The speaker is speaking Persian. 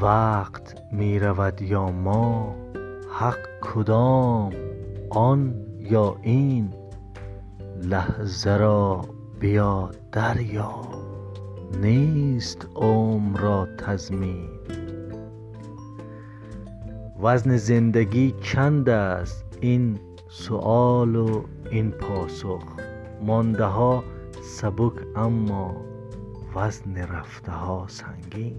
وقت می رود یا ما حق کدام آن یا این لحظه را بیا دریا. نیست عمر را تضمین. وزن زندگی چند است؟ این سؤال و این پاسخ. مانده ها سبک اما وزن رفته ها سنگین.